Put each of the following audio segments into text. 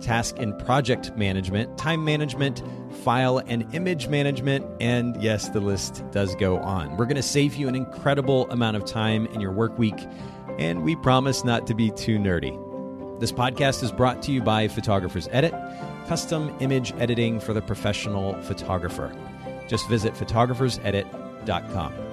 task and project management, time management, file and image management, and yes, the list does go on. We're going to save you an incredible amount of time in your work week, and we promise not to be too nerdy. This podcast is brought to you by Photographers Edit, custom image editing for the professional photographer. Just visit photographersedit.com.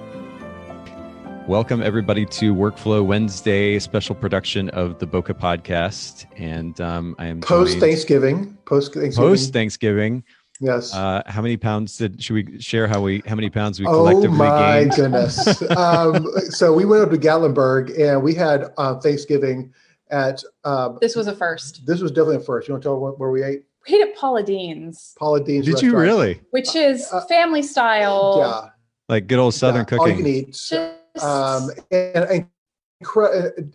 Welcome, everybody, to Workflow Wednesday, special production of the Bokeh podcast. And um, I am post Thanksgiving. Post Thanksgiving. Post Thanksgiving. Yes. Uh, how many pounds did should we share? How we how many pounds we collectively gained? oh my gained? goodness! um, so we went up to Gatlinburg and we had uh, Thanksgiving at. Um, This was a first. this was definitely a first. You want to tell where we ate? We ate at Paula Deen's, Paula Deen's. Did you really which is Uh, family style. Yeah. like good old Southern yeah, All you can cooking? eat. Just, Um, and, and incre- it,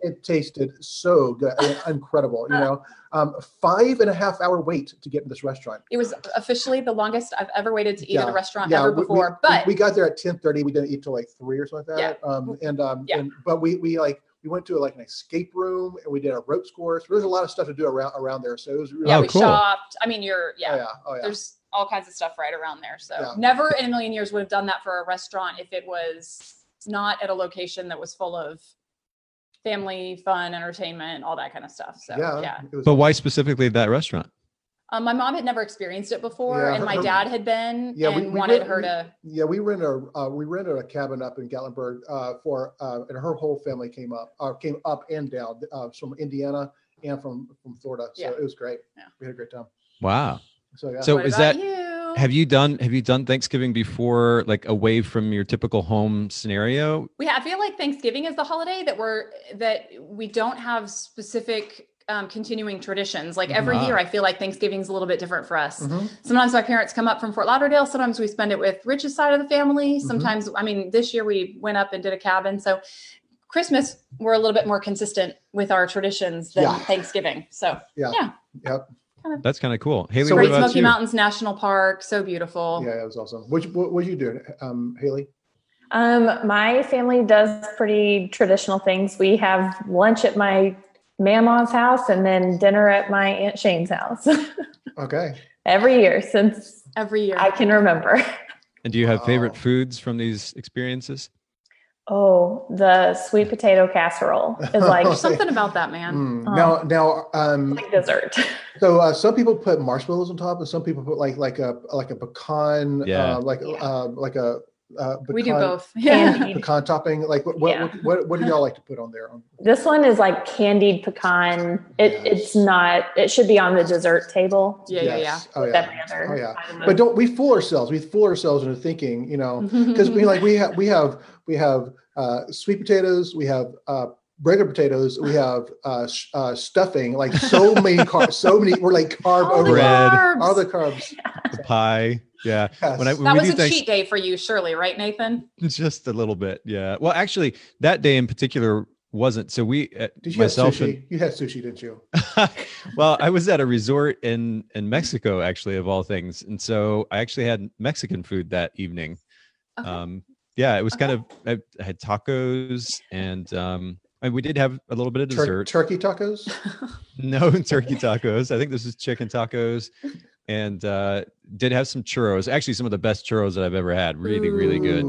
it tasted so good, incredible. You know, um, five and a half hour wait to get in this restaurant. it was officially the longest I've ever waited to eat at a restaurant Yeah, ever we- before. we, but we got there at ten thirty. We didn't eat till like three or something like that. Yeah. Um, and um, Yeah. and but we we like we went to like an escape room and we did a ropes course. There's a lot of stuff to do around around there. So it was really yeah, Oh, we cool. shopped. I mean, you're yeah. oh yeah oh yeah. There's all kinds of stuff right around there. So Yeah. never in a million years would have done that for a restaurant if it was not at a location that was full of family fun, entertainment, all that kind of stuff. So yeah, yeah. Was, But why specifically that restaurant? Um, my mom had never experienced it before, Yeah, and my her- dad had been Yeah, and we wanted went- her to. yeah, we rented a uh, we rented a cabin up in Gatlinburg uh, for uh, and her whole family came up uh, came up and down uh, from Indiana and from from Florida. So Yeah. it was great. Yeah. We had a great time. Wow. So yeah. So What is about that you? Have you done have you done Thanksgiving before, like away from your typical home scenario? we I feel like Thanksgiving is the holiday that we're that we don't have specific um, continuing traditions. Like every Ah. year, I feel like Thanksgiving's a little bit different for us. Mhm. Sometimes my parents come up from Fort Lauderdale. Sometimes we spend it with Rich's side of the family. Mm-hmm. Sometimes, I mean, this year we went up and did a cabin. So Christmas, we're a little bit more consistent with our traditions than Yeah. Thanksgiving. So Yeah. yeah. Yep. That's kind of cool. Haley, So what Great about Smoky you? Mountains National Park, so beautiful. Yeah, it was awesome. What what what you doing, um, Haley? Um, my family does pretty traditional things. We have lunch at my mama's house and then dinner at my aunt Shane's house Okay. every year since Every year. I can remember. And do you have favorite foods from these experiences? Oh, the sweet potato casserole is like There's something about that, man. Mm. Now now um like dessert. so uh, some people put marshmallows on top and some people put like like a like a pecan Yeah. uh, like Yeah. uh, like a uh, pecan, We do both. Yeah. Pecan topping like what what, Yeah. what what what do y'all like to put on there? This one is like candied pecan. It, Yes. It's not. It should be on the dessert table. Yeah, yeah, yeah. Oh yeah. Oh, yeah. But don't we fool ourselves? We fool ourselves into thinking, you know, because we like we have we have we have uh, sweet potatoes, we have uh, regular potatoes, we have uh, sh- uh, stuffing, like so many carbs, so many. We're like carb All the over Bread. carbs. all the carbs. The pie. Yeah. Yes. When I when that was a thanks- cheat day for you, surely, right, Nathan? just a little bit. Yeah. Well, actually, that day in particular wasn't. So we uh, Did you have sushi? and You had sushi, didn't you? well, I was at a resort in in Mexico, actually, of all things, and so I actually had Mexican food that evening. Okay. Um, yeah, it was kind of Okay. I, I had tacos, and um, and we did have a little bit of Tur- dessert. turkey tacos. no turkey tacos. I think this is chicken tacos, and uh, did have some churros. Actually, some of the best churros that I've ever had. Really, really good.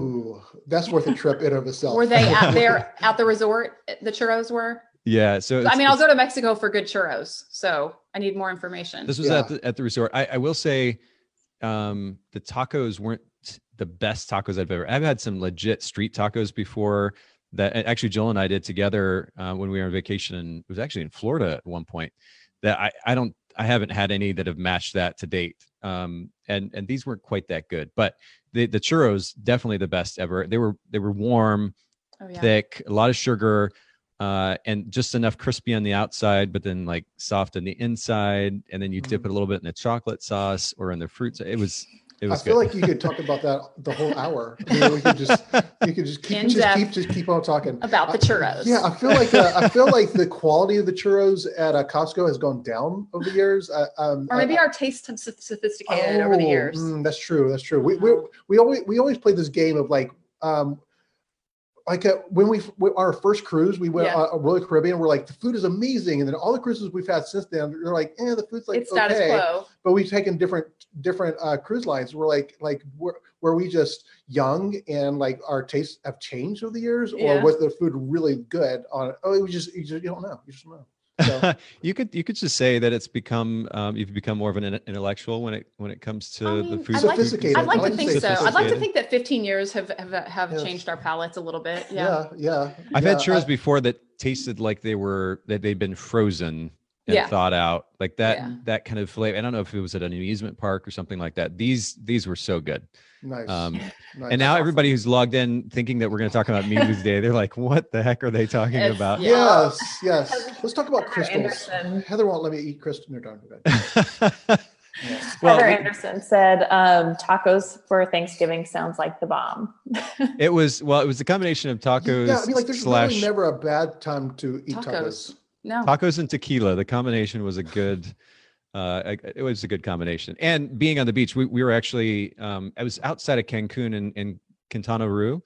That's worth a trip in of itself. Were they at there at the resort? The churros were. Yeah. So I mean, I'll go to Mexico for good churros, so I need more information. This was Yeah. at the at the resort. I, I will say, um, the tacos weren't the best tacos I've ever. I've had some legit street tacos before. That actually, Jill and I did together uh, when we were on vacation, and it was actually in Florida at one point. That I I don't I haven't had any that have matched that to date. Um, and and these weren't quite that good, but the the churros definitely the best ever. They were they were warm, oh yeah. thick, a lot of sugar, uh, and just enough crispy on the outside, but then like soft on the inside. And then you dip it a little bit in the chocolate sauce or in the fruits. It was It I was feel good. like you could talk about that the whole hour. I mean, we could just you could just keep just keep just keep on talking About the I- churros. Yeah, I feel like uh, I feel like the quality of the churros at uh, Costco has gone down over the years. I, um, Or maybe I- our taste has soph- sophisticated over the Oh, years. mm, that's true. That's true. We, we Oh. we always we always play this game of like um like uh, when we we- our first cruise we went Yeah. uh, Royal Caribbean. We're like the food is amazing, and then all the cruises we've had since then, they're like, eh, the food's like it's status okay. Quo. But we've taken different different uh, cruise lines. We're like like were, were we just young and like our tastes have changed over the years, or Yeah. was the food really good on it? Oh, it was just you, just you don't know. You just don't know. So, you could you could just say that it's become um, you've become more of an intellectual when it when it comes to I the mean, food. I'd like- Sophisticated. I'd like to to think so. I'd like to think that 15 years have have, have Yes. changed our palates a little bit. Yeah. yeah, yeah. I've yeah, had churros I- before that tasted like they were that they'd been frozen and Yeah. thought out like that Yeah. that kind of flavor. I don't know if it was at an amusement park or something like that. These these were so good. nice. Um, nice. and now awesome. everybody who's logged in thinking that we're going to talk about Miilu's Day, they're like, "What the heck are they talking It's- about?" yeah. Yes, yes. Let's talk about Heather crystals. Anderson. Heather won't let me eat crystal. No, don't do that. Yeah. well, Heather Anderson said um, tacos for Thanksgiving sounds like the bomb. it was well, it was the combination of tacos Yeah, I mean, like, there's slash really never a bad time to eat tacos. Tacos. No. tacos and tequila. The combination was a good. Uh, it was a good combination. And being on the beach, we, we were actually. Um, I was outside of Cancun in, in Quintana Roo,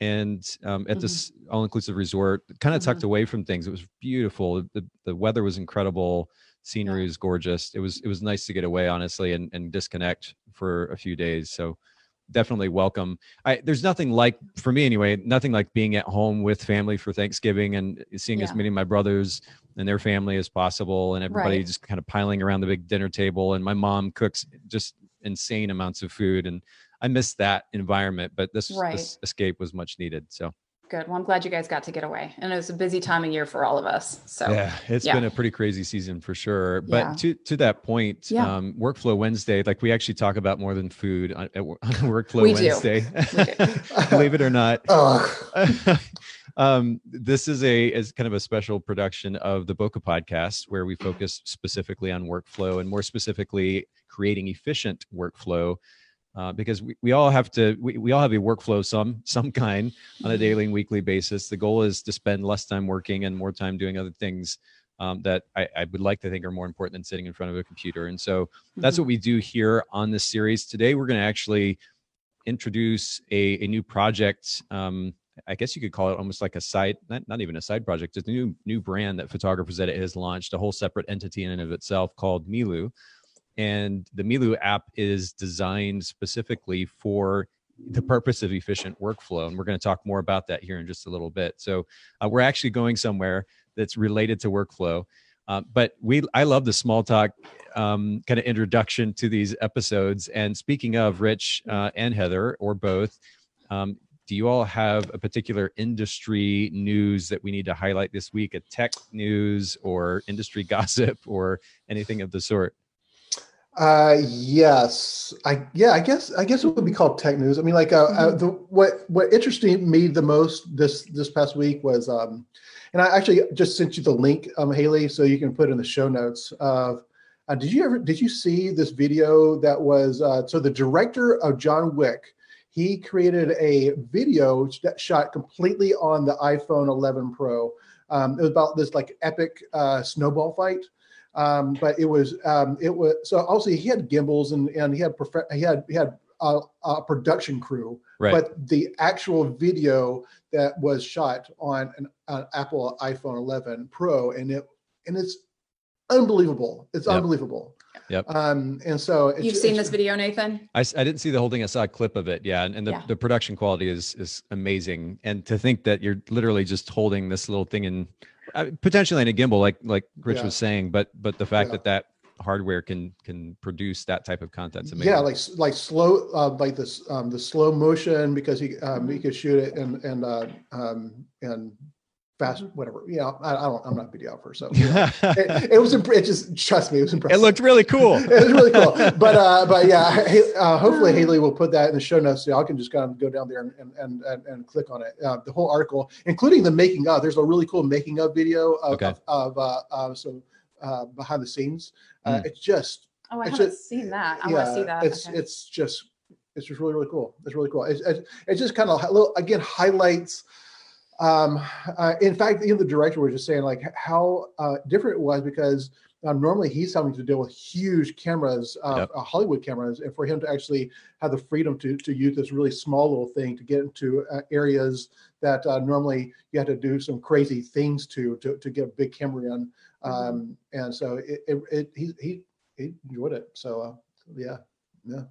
and um, at this all-inclusive resort, kind of tucked away from things. It was beautiful. The the weather was incredible. Scenery Yeah. was gorgeous. It was it was nice to get away, honestly, and and disconnect for a few days. So definitely welcome. I there's nothing like for me anyway, nothing like being at home with family for Thanksgiving and seeing as many of my brothers and their family as possible and everybody Right. just kind of piling around the big dinner table and my mom cooks just insane amounts of food and I miss that environment, but this, Right. this escape was much needed. So Good. Well, I'm glad you guys got to get away. And it was a busy time of year for all of us. So yeah, it's yeah. been a pretty crazy season for sure. But Yeah. to to that point, Yeah. um, Workflow Wednesday, like we actually talk about more than food on, on Workflow We do. Wednesday. We do. Believe it or not. Ugh. um, this is a is kind of a special production of the Bokeh podcast where we focus specifically on workflow and more specifically creating efficient workflow. Uh, because we, we all have to we, we all have a workflow some some kind on a daily and weekly basis. The goal is to spend less time working and more time doing other things um, that I, I would like to think are more important than sitting in front of a computer. And so that's Mhm. what we do here on this series. Today, we're going to actually introduce a, a new project. Um, I guess you could call it almost like a side, not, not even a side project. It's a new new brand that Photographers Edit has launched, a whole separate entity in and of itself called Miilu. And the Miilu app is designed specifically for the purpose of efficient workflow. And we're going to talk more about that here in just a little bit. So uh, we're actually going somewhere that's related to workflow. Uh, but we, I love the small talk um, kind of introduction to these episodes. And speaking of Rich uh, and Heather, or both, um, do you all have a particular industry news that we need to highlight this week? A tech news or industry gossip or anything of the sort? Uh, yes, I yeah, I guess I guess it would be called tech news. I mean, like uh, uh, the what what interested me the most this this past week was um, and I actually just sent you the link, um, Haley, so you can put in the show notes of. Uh, did you ever did you see this video that was uh, so the director of John Wick? He created a video that shot completely on the iPhone 11 Pro. Um, it was about this like epic uh, snowball fight um, but it was um, it was so also he had gimbals and and he had prof- he had he had a, a production crew, Right. but the actual video that was shot on an, an Apple iPhone 11 Pro and it and it's unbelievable. It's Yep. unbelievable. Yep. Um, and so it's, You've seen it's- this video, Nathan? I, I didn't see the whole thing. I saw a clip of it. Yeah. And, and the, Yeah. the production quality is is amazing. And to think that you're literally just holding this little thing in uh, potentially in a gimbal, like like Rich Yeah. was saying, but but the fact Yeah. that that hardware can can produce that type of content's amazing. Yeah, like like slow, uh, like this um, the slow motion because he um, he could shoot it and and uh, um, and fast whatever. You know, I, I don't I'm not a videographer, so you know. it, it was imp- it just trust me, it was impressive it looked really cool. it was really cool. But uh, but yeah, hey, uh, hopefully Haley will put that in the show notes so y'all can just kind of go down there and and and, and click on it. Uh, the whole article, including the making of. There's a really cool making of video of Okay. of, of uh, uh, so uh, behind the scenes. Uh, Mm. It's just Oh, i haven't just- seen that. I want to see that. It's Okay. it's just it's just really really cool. It's really cool. It's it's, it just kind of a little again highlights. Um, uh, in fact, even the director was just saying like how uh, different it was because uh, normally he's having to deal with huge cameras, uh, Yep. uh, Hollywood cameras, and for him to actually have the freedom to to use this really small little thing to get into uh, areas that uh, normally you have to do some crazy things to to to get a big camera in. Um, and so it, it, it he he he enjoyed it. So uh, yeah, yeah.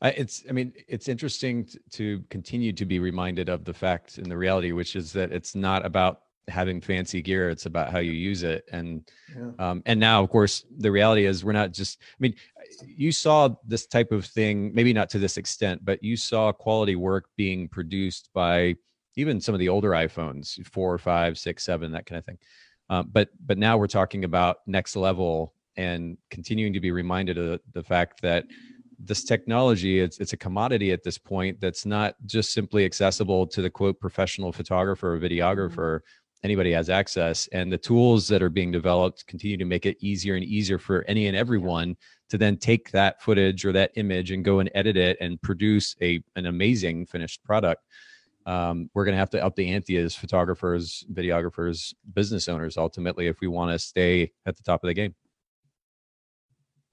I, it's i mean it's interesting t- to continue to be reminded of the fact and the reality which is that it's not about having fancy gear it's about how you use it and Yeah. um, and now of course the reality is we're not just i mean you saw this type of thing maybe not to this extent but you saw quality work being produced by even some of the older iphones four five six seven that kind of thing um, but but now we're talking about next level and continuing to be reminded of the, the fact that this technology it's it's a commodity at this point that's not just simply accessible to the quote professional photographer or videographer anybody has access and the tools that are being developed continue to make it easier and easier for any and everyone to then take that footage or that image and go and edit it and produce a an amazing finished product. Um, we're going to have to up the ante as photographers videographers business owners ultimately if we want to stay at the top of the game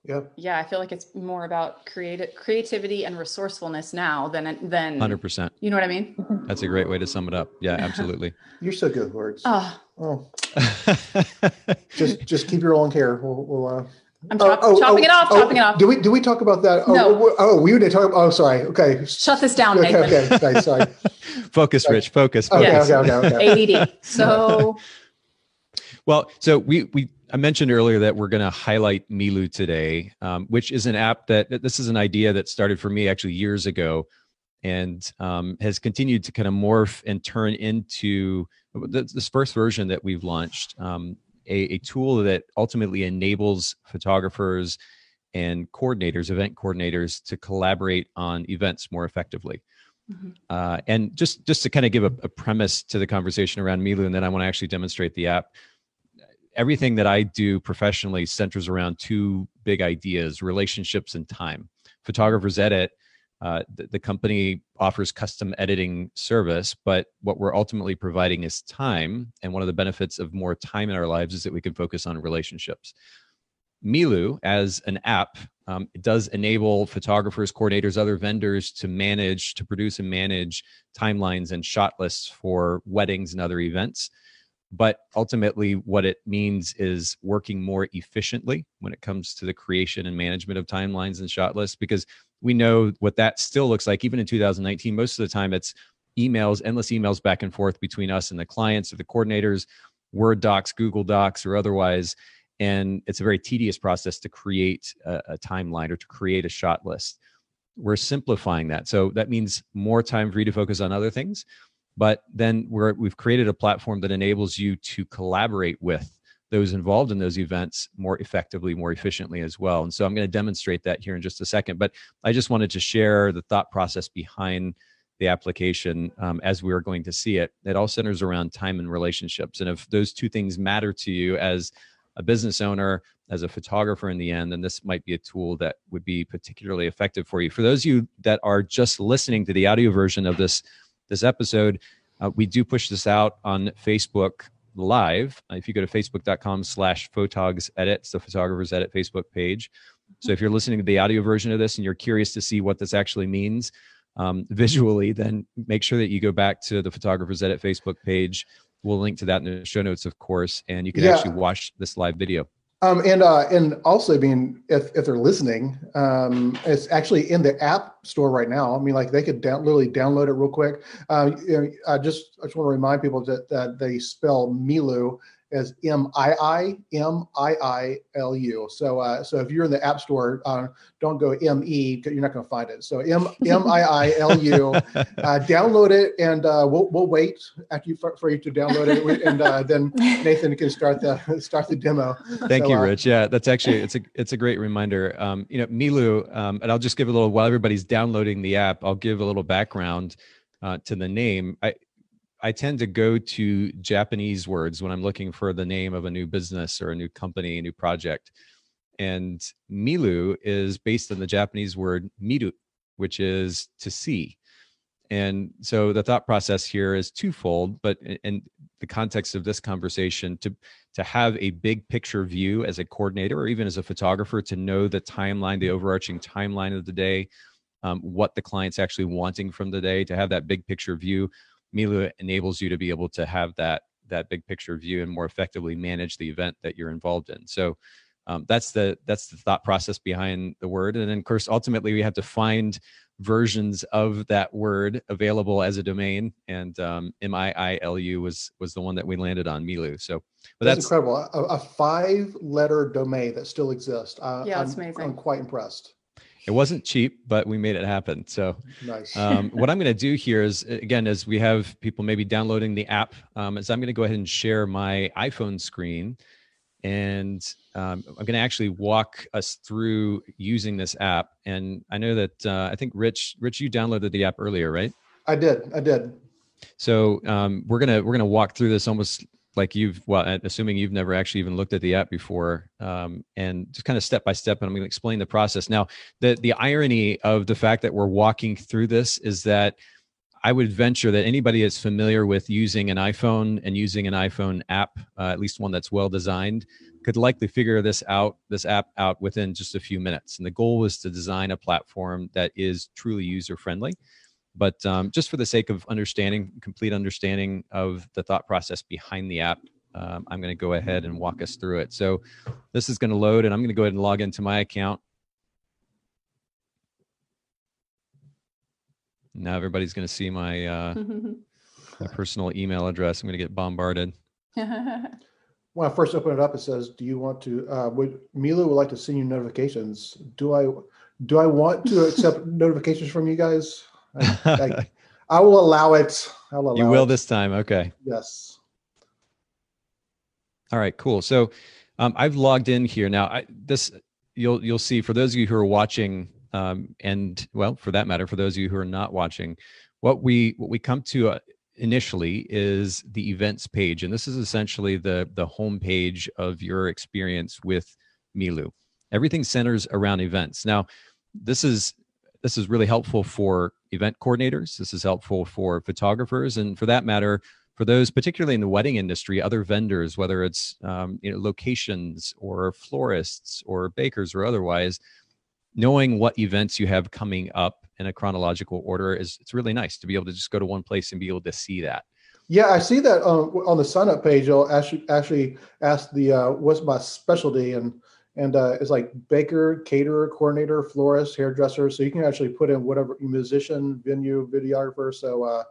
Yeah. yeah, I feel like it's more about creative creativity and resourcefulness now than than 100% you know what I mean? that's a great way to sum it up yeah absolutely You're so good with words. Oh, Oh, just just keep your long hair. We'll, we'll uh, I'm oh, chop, oh, chopping oh, it off, oh, chopping it off. Do we do we talk about that? Oh, No. oh, oh, we did talk. Oh, sorry. Okay. Shut this down, Okay. Nathan. Okay. okay, Sorry. focus rich focus Okay. focus Yes. Okay. Okay. Okay. ADD. So Well, so we we I mentioned earlier that we're going to highlight Miilu today, um, which is an app that this is an idea that started for me actually years ago, and um, has continued to kind of morph and turn into this first version that we've launched, um, a, a tool that ultimately enables photographers and coordinators, event coordinators, to collaborate on events more effectively. Mhm. Uh, and just just to kind of give a, a premise to the conversation around Miilu, and then I want to actually demonstrate the app. Everything that I do professionally centers around two big ideas: relationships and time. Photographers Edit, uh, the, the company offers custom editing service, but what we're ultimately providing is time. And one of the benefits of more time in our lives is that we can focus on relationships. Miilu, as an app, um, it does enable photographers, coordinators, other vendors to manage, to produce and manage timelines and shot lists for weddings and other events. But ultimately, what it means is working more efficiently when it comes to the creation and management of timelines and shot lists, because we know what that still looks like. Even in 2019, most of the time it's emails, endless emails back and forth between us and the clients or the coordinators, Word docs, Google Docs, or otherwise and it's a very tedious process to create a, a, timeline or to create a shot list we're simplifying that so that means more time for you to focus on other things but then we're, we've created a platform that enables you to collaborate with those involved in those events more effectively more efficiently as well. And so i'm going to demonstrate that here in just a second but i just wanted to share the thought process behind the application um, as we are going to see it. It all centers around time and relationships. And if those two things matter to you as a business owner, as a photographer in the end, then this might be a tool that would be particularly effective for you. For those of you that are just listening to the audio version of this this episode, uh, we do push this out on Facebook live. Uh, if you go to facebook.com slash photogs edit, it's the photographers edit Facebook page. So if you're listening to the audio version of this and you're curious to see what this actually means um, visually, then make sure that you go back to the photographers edit Facebook page we'll link to that in the show notes of course and you can Yeah. actually watch this live video Um, and uh, and also, I mean, if if they're listening, um, it's actually in the app store right now. I mean, like they could down, literally download it real quick. Uh, you know, I just I just want to remind people that that they spell Miilu as M I I M I I L U. So uh, so if you're in the app store, uh, don't go M E. You're not going to find it. So M M I I L U. Uh, download it, and uh, we'll we'll wait after you for, for you to download it, and uh, then Nathan can start the start the demo. thank So, you uh, rich yeah that's actually it's a it's a great reminder um, you know Miilu um, and i'll just give a little while everybody's downloading the app i'll give a little background uh, to the name i i tend to go to japanese words when i'm looking for the name of a new business or a new company a new project and Miilu is based on the Japanese word miru, which is to see. And so the thought process here is twofold, but in the context of this conversation, to to have a big picture view as a coordinator or even as a photographer, to know the timeline, the overarching timeline of the day, um, what the client's actually wanting from the day, to have that big picture view. Miilu enables you to be able to have that that big picture view and more effectively manage the event that you're involved in. So um, that's the that's the thought process behind the word. And then of course ultimately we have to find versions of that word available as a domain. And um, m-i-i-l-u was was the one that we landed on Miilu. So but that's, that's incredible. A, a, five letter domain that still exists. Uh, yeah it's I'm, amazing. I'm quite impressed it wasn't cheap but we made it happen so nice um, what i'm going to do here is again as we have people maybe downloading the app um, is i'm going to go ahead and share my iphone screen and um, I'm going to actually walk us through using this app. And I know that uh, I think Rich, Rich, you downloaded the app earlier, right? I did. I did. So um, we're gonna we're gonna walk through this almost like you've well, assuming you've never actually even looked at the app before, um, and just kind of step by step. And I'm going to explain the process. Now, the the irony of the fact that we're walking through this is that I would venture that anybody that's familiar with using an iPhone and using an iPhone app, uh, at least one that's well designed, could likely figure this out, this app out within just a few minutes. And the goal was to design a platform that is truly user friendly. But um, just for the sake of understanding, complete understanding of the thought process behind the app, um, I'm going to go ahead and walk us through it. So this is going to load, and I'm going to go ahead and log into my account. Now everybody's going to see my, uh, my personal email address. I'm going to get bombarded. when I first open it up, it says, "Do you want to?" Uh, would Miilu would like to send you notifications. Do I? Do I want to accept notifications from you guys? I, I, I, will allow it. I'll allow you will it. this time. Okay. Yes. All right. Cool. So, um, I've logged in here now. I, this you'll you'll see for those of you who are watching um, and well, for that matter, for those of you who are not watching, what we what we come to uh, initially is the events page, and this is essentially the the home page of your experience with Miilu. Everything centers around events. Now, this is this is really helpful for event coordinators. This is helpful for photographers, and for that matter, for those particularly in the wedding industry, other vendors, whether it's um, you know locations or florists or bakers or otherwise knowing what events you have coming up in a chronological order is it's really nice to be able to just go to one place and be able to see that. Yeah, I see that um, on the sign up page. I'll actually actually ask the uh, what's my specialty and and uh, it's like baker, caterer, coordinator, florist, hairdresser. So you can actually put in whatever musician, venue, videographer. So uh,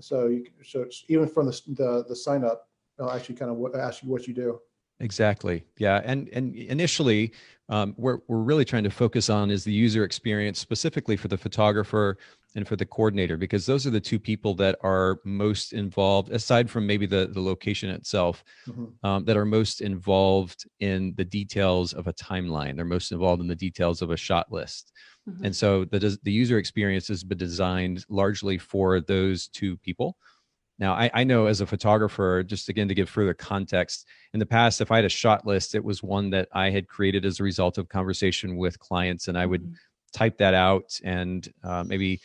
so you so even from the the, the sign up, I'll actually kind of ask you what you do. Exactly. Yeah. And and initially, um, what we're really trying to focus on is the user experience, specifically for the photographer and for the coordinator, because those are the two people that are most involved, aside from maybe the the location itself, mm-hmm. um, that are most involved in the details of a timeline. They're most involved in the details of a shot list. Mm-hmm. And so the the user experience has been designed largely for those two people. Now, I, I, know as a photographer, just again to give further context, in the past, if I had a shot list, it was one that I had created as a result of conversation with clients, and I would mm-hmm. type that out and uh, maybe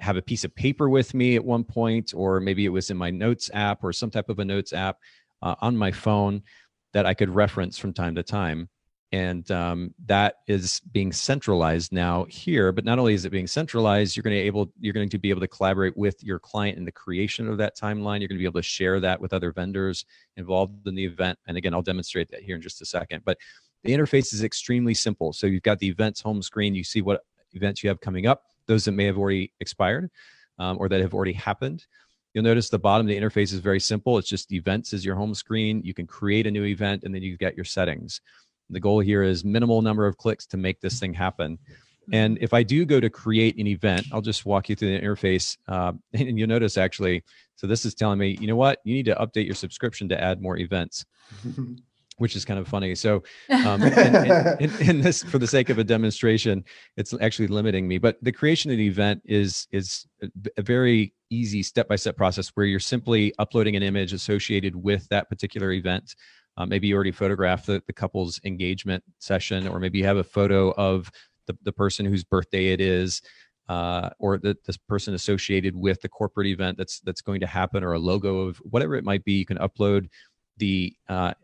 have a piece of paper with me at one point, or maybe it was in my notes app or some type of a notes app uh, on my phone that I could reference from time to time and um, that is being centralized now here but not only is it being centralized you're going to able you're going to be able to collaborate with your client in the creation of that timeline you're going to be able to share that with other vendors involved in the event and again i'll demonstrate that here in just a second but the interface is extremely simple so you've got the events home screen you see what events you have coming up those that may have already expired um, or that have already happened You'll notice the bottom the interface is very simple. It's just events is your home screen. You can create a new event and then you've got your settings. The goal here is minimal number of clicks to make this thing happen. And if I do go to create an event, I'll just walk you through the interface. Uh, and you'll notice actually, so this is telling me, you know what, you need to update your subscription to add more events. which is kind of funny. So, um, in, in, in, this, for the sake of a demonstration, it's actually limiting me. But the creation of the event is is a very easy step by step process where you're simply uploading an image associated with that particular event Uh, maybe you already photographed the, the couple's engagement session, or maybe you have a photo of the, the person whose birthday it is, uh, or the, this person associated with the corporate event that's that's going to happen, or a logo of whatever it might be. You can upload the uh,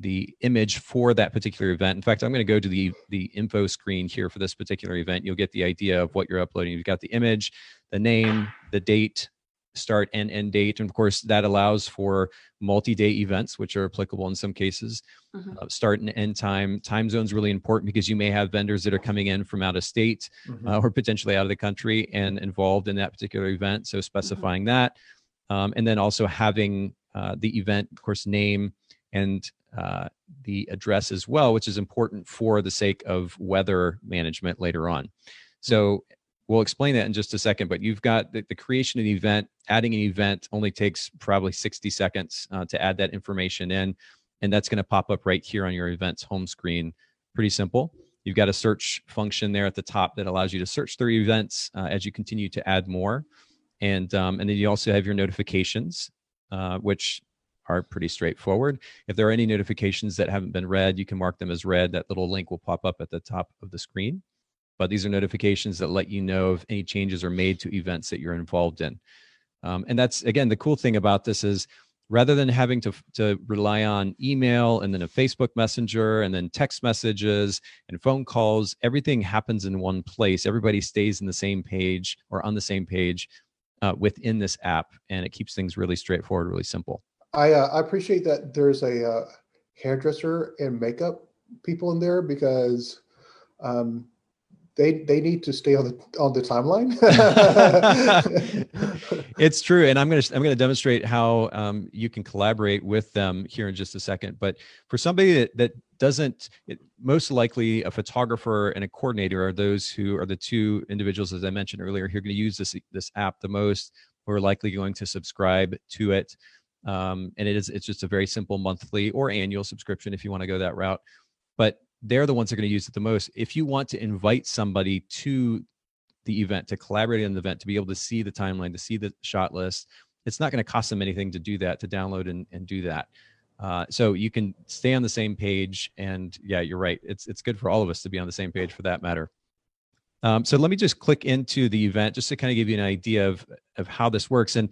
the image for that particular event. In fact, I'm going to go to the the info screen here for this particular event. You'll get the idea of what you're uploading. You've got the image, the name, the date, start and end date. And of course, that allows for multi day events, which are applicable in some cases. Mm-hmm. Uh, start and end time. Time zone is really important because you may have vendors that are coming in from out of state mm-hmm. uh, or potentially out of the country and involved in that particular event. So, mm-hmm. specifying mm-hmm. that. Um, and then also having uh, the event, of course, name and uh, the address as well, which is important for the sake of weather management later on. So we'll explain that in just a second but you've got the, the creation of the event adding an event only takes probably 60 seconds uh, to add that information in and that's going to pop up right here on your events home screen. Pretty simple. You've got a search function there at the top that allows you to search through events uh, as you continue to add more. And um, and then you also have your notifications uh, which are pretty straightforward. If there are any notifications that haven't been read you can mark them as read. That little link will pop up at the top of the screen but these are notifications that let you know if any changes are made to events that you're involved in. Um, and that's again the cool thing about this is rather than having to to rely on email and then a Facebook Messenger and then text messages and phone calls, everything happens in one place. Everybody stays in the same page or on the same page uh, within this app, and it keeps things really straightforward, really simple. I uh, I appreciate that there's a uh, hairdresser and makeup people in there because um, they they need to stay on the on the timeline. it's true, and I'm gonna I'm gonna demonstrate how um, you can collaborate with them here in just a second. But for somebody that that doesn't, it, most likely a photographer and a coordinator are those who are the two individuals, as I mentioned earlier, who are going to use this this app the most, who are likely going to subscribe to it. Um, and it is it's just a very simple monthly or annual subscription if you want to go that route. But they're the ones that are going to use it the most. If you want to invite somebody to the event, to collaborate in the event, to be able to see the timeline, to see the shot list, it's not going to cost them anything to do that, to download and, and do that. Uh, so you can stay on the same page, and yeah, you're right. It's it's good for all of us to be on the same page for that matter. Um, so let me just click into the event just to kind of give you an idea of of how this works. And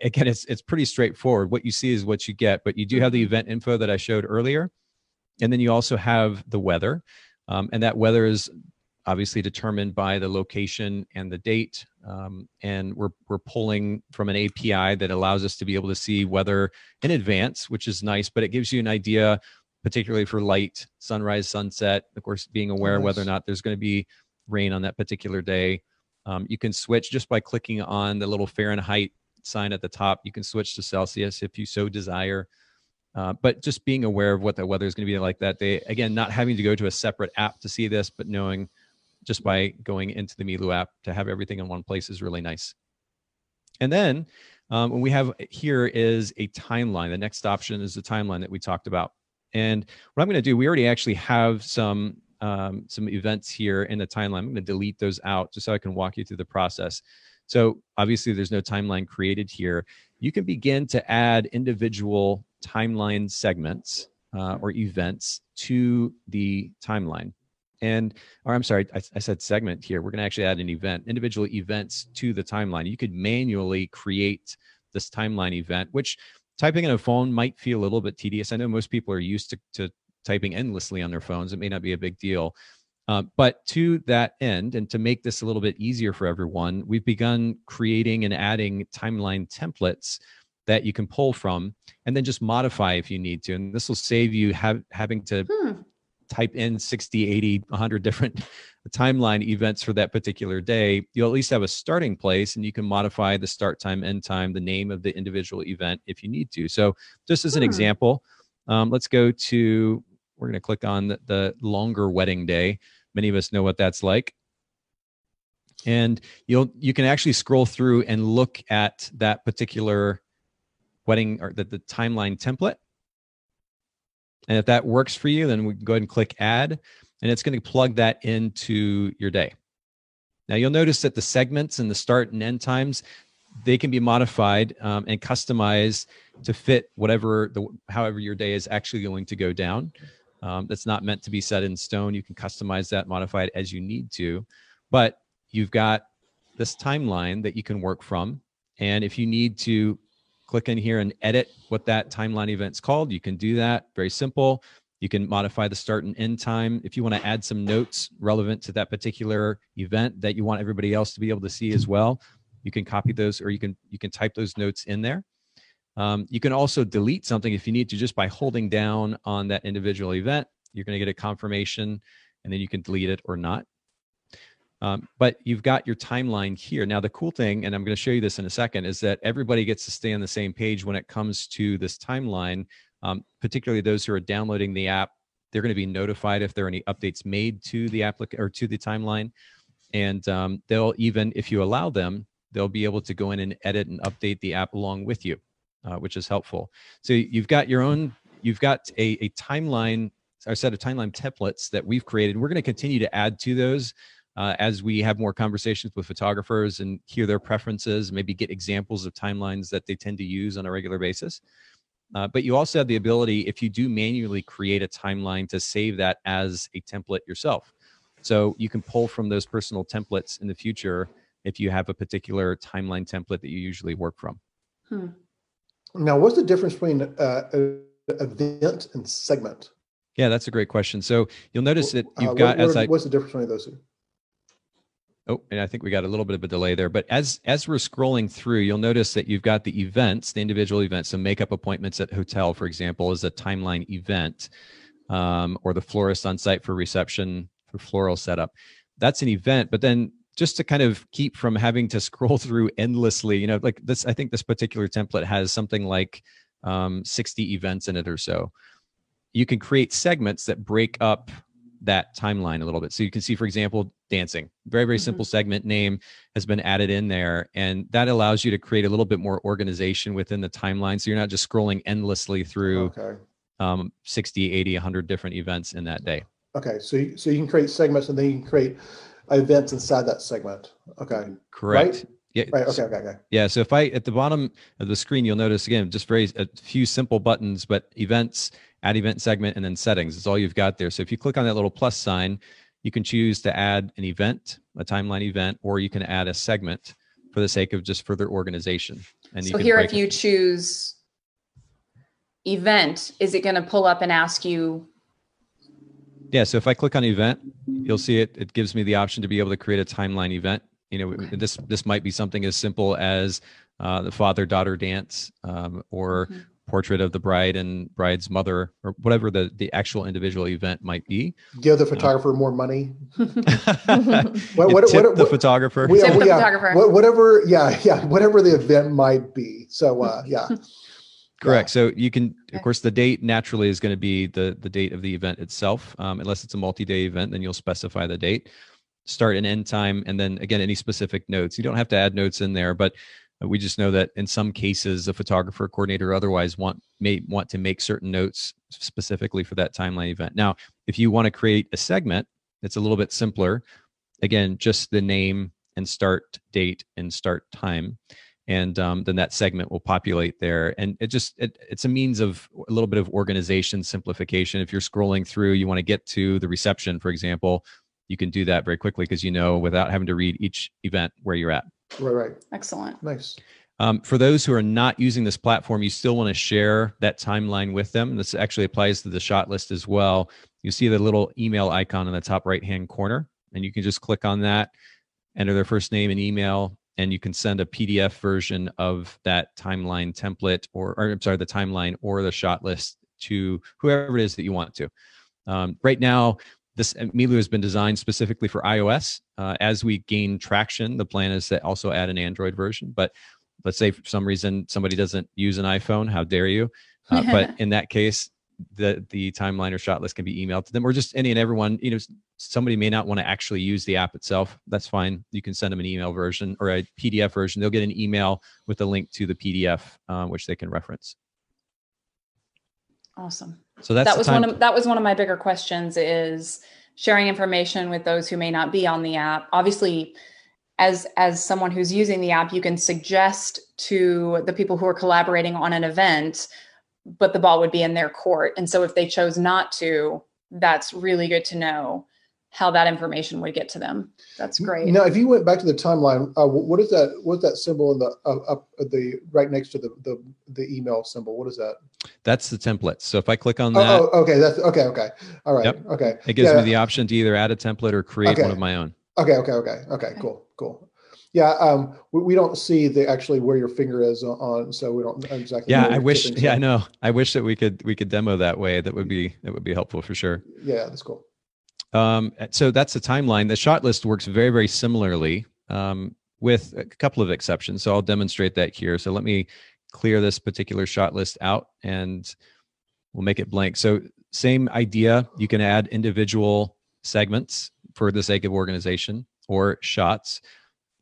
again, it's it's pretty straightforward. What you see is what you get, but you do have the event info that I showed earlier. And then you also have the weather. Um, and that weather is obviously determined by the location and the date. Um, and we're, we're pulling from an API that allows us to be able to see weather in advance, which is nice, but it gives you an idea, particularly for light, sunrise, sunset, of course, being aware nice. whether or not there's going to be rain on that particular day. Um, you can switch just by clicking on the little Fahrenheit sign at the top. You can switch to Celsius if you so desire. Uh, but just being aware of what the weather is going to be like that day. Again, not having to go to a separate app to see this, but knowing just by going into the Miilu app to have everything in one place is really nice. And then um, what we have here is a timeline. The next option is the timeline that we talked about. And what I'm going to do, we already actually have some um, some events here in the timeline. I'm going to delete those out just so I can walk you through the process. So obviously, there's no timeline created here. You can begin to add individual timeline segments uh, or events to the timeline. And, or I'm sorry, I, I said segment here. We're going to actually add an event, individual events to the timeline. You could manually create this timeline event, which typing in a phone might feel a little bit tedious. I know most people are used to, to typing endlessly on their phones. It may not be a big deal. Uh, but to that end, and to make this a little bit easier for everyone, we've begun creating and adding timeline templates that you can pull from and then just modify if you need to. And this will save you have, having to hmm. type in 60, 80, 100 different timeline events for that particular day. You'll at least have a starting place and you can modify the start time, end time, the name of the individual event if you need to. So, just as an hmm. example, um, let's go to, we're going to click on the, the longer wedding day. Many of us know what that's like and you'll you can actually scroll through and look at that particular wedding or the, the timeline template. And if that works for you, then we can go ahead and click add, and it's going to plug that into your day. Now you'll notice that the segments and the start and end times, they can be modified um, and customized to fit whatever the however your day is actually going to go down. Um, that's not meant to be set in stone. You can customize that, modify it as you need to, but you've got this timeline that you can work from. And if you need to click in here and edit what that timeline event's called, you can do that. Very simple. You can modify the start and end time. If you want to add some notes relevant to that particular event that you want everybody else to be able to see as well, you can copy those or you can you can type those notes in there. Um, you can also delete something if you need to just by holding down on that individual event. You're going to get a confirmation and then you can delete it or not. Um, but you've got your timeline here. Now, the cool thing, and I'm going to show you this in a second, is that everybody gets to stay on the same page when it comes to this timeline, um, particularly those who are downloading the app. They're going to be notified if there are any updates made to the applic or to the timeline. And um, they'll even, if you allow them, they'll be able to go in and edit and update the app along with you, uh, which is helpful. So you've got your own, you've got a, a timeline, a set of timeline templates that we've created. We're going to continue to add to those uh, as we have more conversations with photographers and hear their preferences, maybe get examples of timelines that they tend to use on a regular basis. Uh, but you also have the ability, if you do manually create a timeline, to save that as a template yourself. So you can pull from those personal templates in the future if you have a particular timeline template that you usually work from. Hmm. Now, what's the difference between uh, event and segment? Yeah, that's a great question. So you'll notice that you've uh, got what, as I what's the difference between those two? Oh, and I think we got a little bit of a delay there. But as as we're scrolling through, you'll notice that you've got the events, the individual events. So makeup appointments at hotel, for example, is a timeline event, um, or the florist on site for reception for floral setup. That's an event. But then just to kind of keep from having to scroll through endlessly, you know, like this, I think this particular template has something like um, 60 events in it or so. You can create segments that break up that timeline a little bit. So you can see, for example, dancing. Very, very mm-hmm. simple segment name has been added in there. And that allows you to create a little bit more organization within the timeline. So you're not just scrolling endlessly through okay. um, 60, 80, 100 different events in that day. Okay. So, you, so you can create segments and then you can create events inside that segment. Okay. Correct. Right? Yeah. Right. Okay. Okay. Okay. Yeah. So if I at the bottom of the screen, you'll notice again just very a few simple buttons, but events, add event segment, and then settings is all you've got there. So if you click on that little plus sign, you can choose to add an event, a timeline event, or you can add a segment for the sake of just further organization. And so here, if you choose event, is it going to pull up and ask you? Yeah. So if I click on event, you'll see it. It gives me the option to be able to create a timeline event. You know, okay. this this might be something as simple as uh, the father daughter dance, um, or mm-hmm portrait of the bride and bride's mother or whatever the, the actual individual event might be. Give the photographer uh, more money. what, what, tip what, the photographer. We, tip the yeah, photographer. Whatever, yeah, yeah, whatever the event might be. So, uh, yeah. Correct. Yeah. So you can, of course, the date naturally is going to be the the date of the event itself. Um, unless it's a multi-day event, then you'll specify the date, start and end time, and then again any specific notes. You don't have to add notes in there, but we just know that in some cases, a photographer, coordinator, otherwise want may want to make certain notes specifically for that timeline event. Now, if you want to create a segment, it's a little bit simpler. Again, just the name and start date and start time, and um, then that segment will populate there. And it just it, it's a means of a little bit of organization, simplification. If you're scrolling through, you want to get to the reception, for example, you can do that very quickly because you know without having to read each event where you're at. Right, right. Excellent. Nice. Um, for those who are not using this platform, you still want to share that timeline with them. This actually applies to the shot list as well. You see the little email icon in the top right hand corner, and you can just click on that, enter their first name and email, and you can send a PDF version of that timeline template, or, or I'm sorry, the timeline or the shot list to whoever it is that you want to. Um, right now, this Miilu has been designed specifically for iOS. Uh, as we gain traction, the plan is to also add an Android version. But let's say for some reason somebody doesn't use an iPhone, how dare you? Uh, but in that case, the the timeline or shot list can be emailed to them, or just any and everyone. You know, somebody may not want to actually use the app itself. That's fine. You can send them an email version or a PDF version. They'll get an email with a link to the PDF, uh, which they can reference. Awesome. So that's that was one of that was one of my bigger questions is sharing information with those who may not be on the app. Obviously, as as someone who's using the app you can suggest to the people who are collaborating on an event but the ball would be in their court and so if they chose not to that's really good to know how that information would get to them that's great now if you went back to the timeline uh, what is that what's that symbol in the uh, up the right next to the, the the email symbol what is that that's the template so if i click on oh, that oh, okay that's okay okay all right yep. okay it gives yeah. me the option to either add a template or create okay. one of my own Okay, okay, okay, okay, cool, cool. Yeah, um, we, we don't see the actually where your finger is on, so we don't exactly. Yeah, I wish. Yeah, I know. I wish that we could we could demo that way. That would be that would be helpful for sure. Yeah, that's cool. Um, so that's the timeline. The shot list works very very similarly, um, with a couple of exceptions. So I'll demonstrate that here. So let me clear this particular shot list out, and we'll make it blank. So same idea. You can add individual segments for the sake of organization or shots.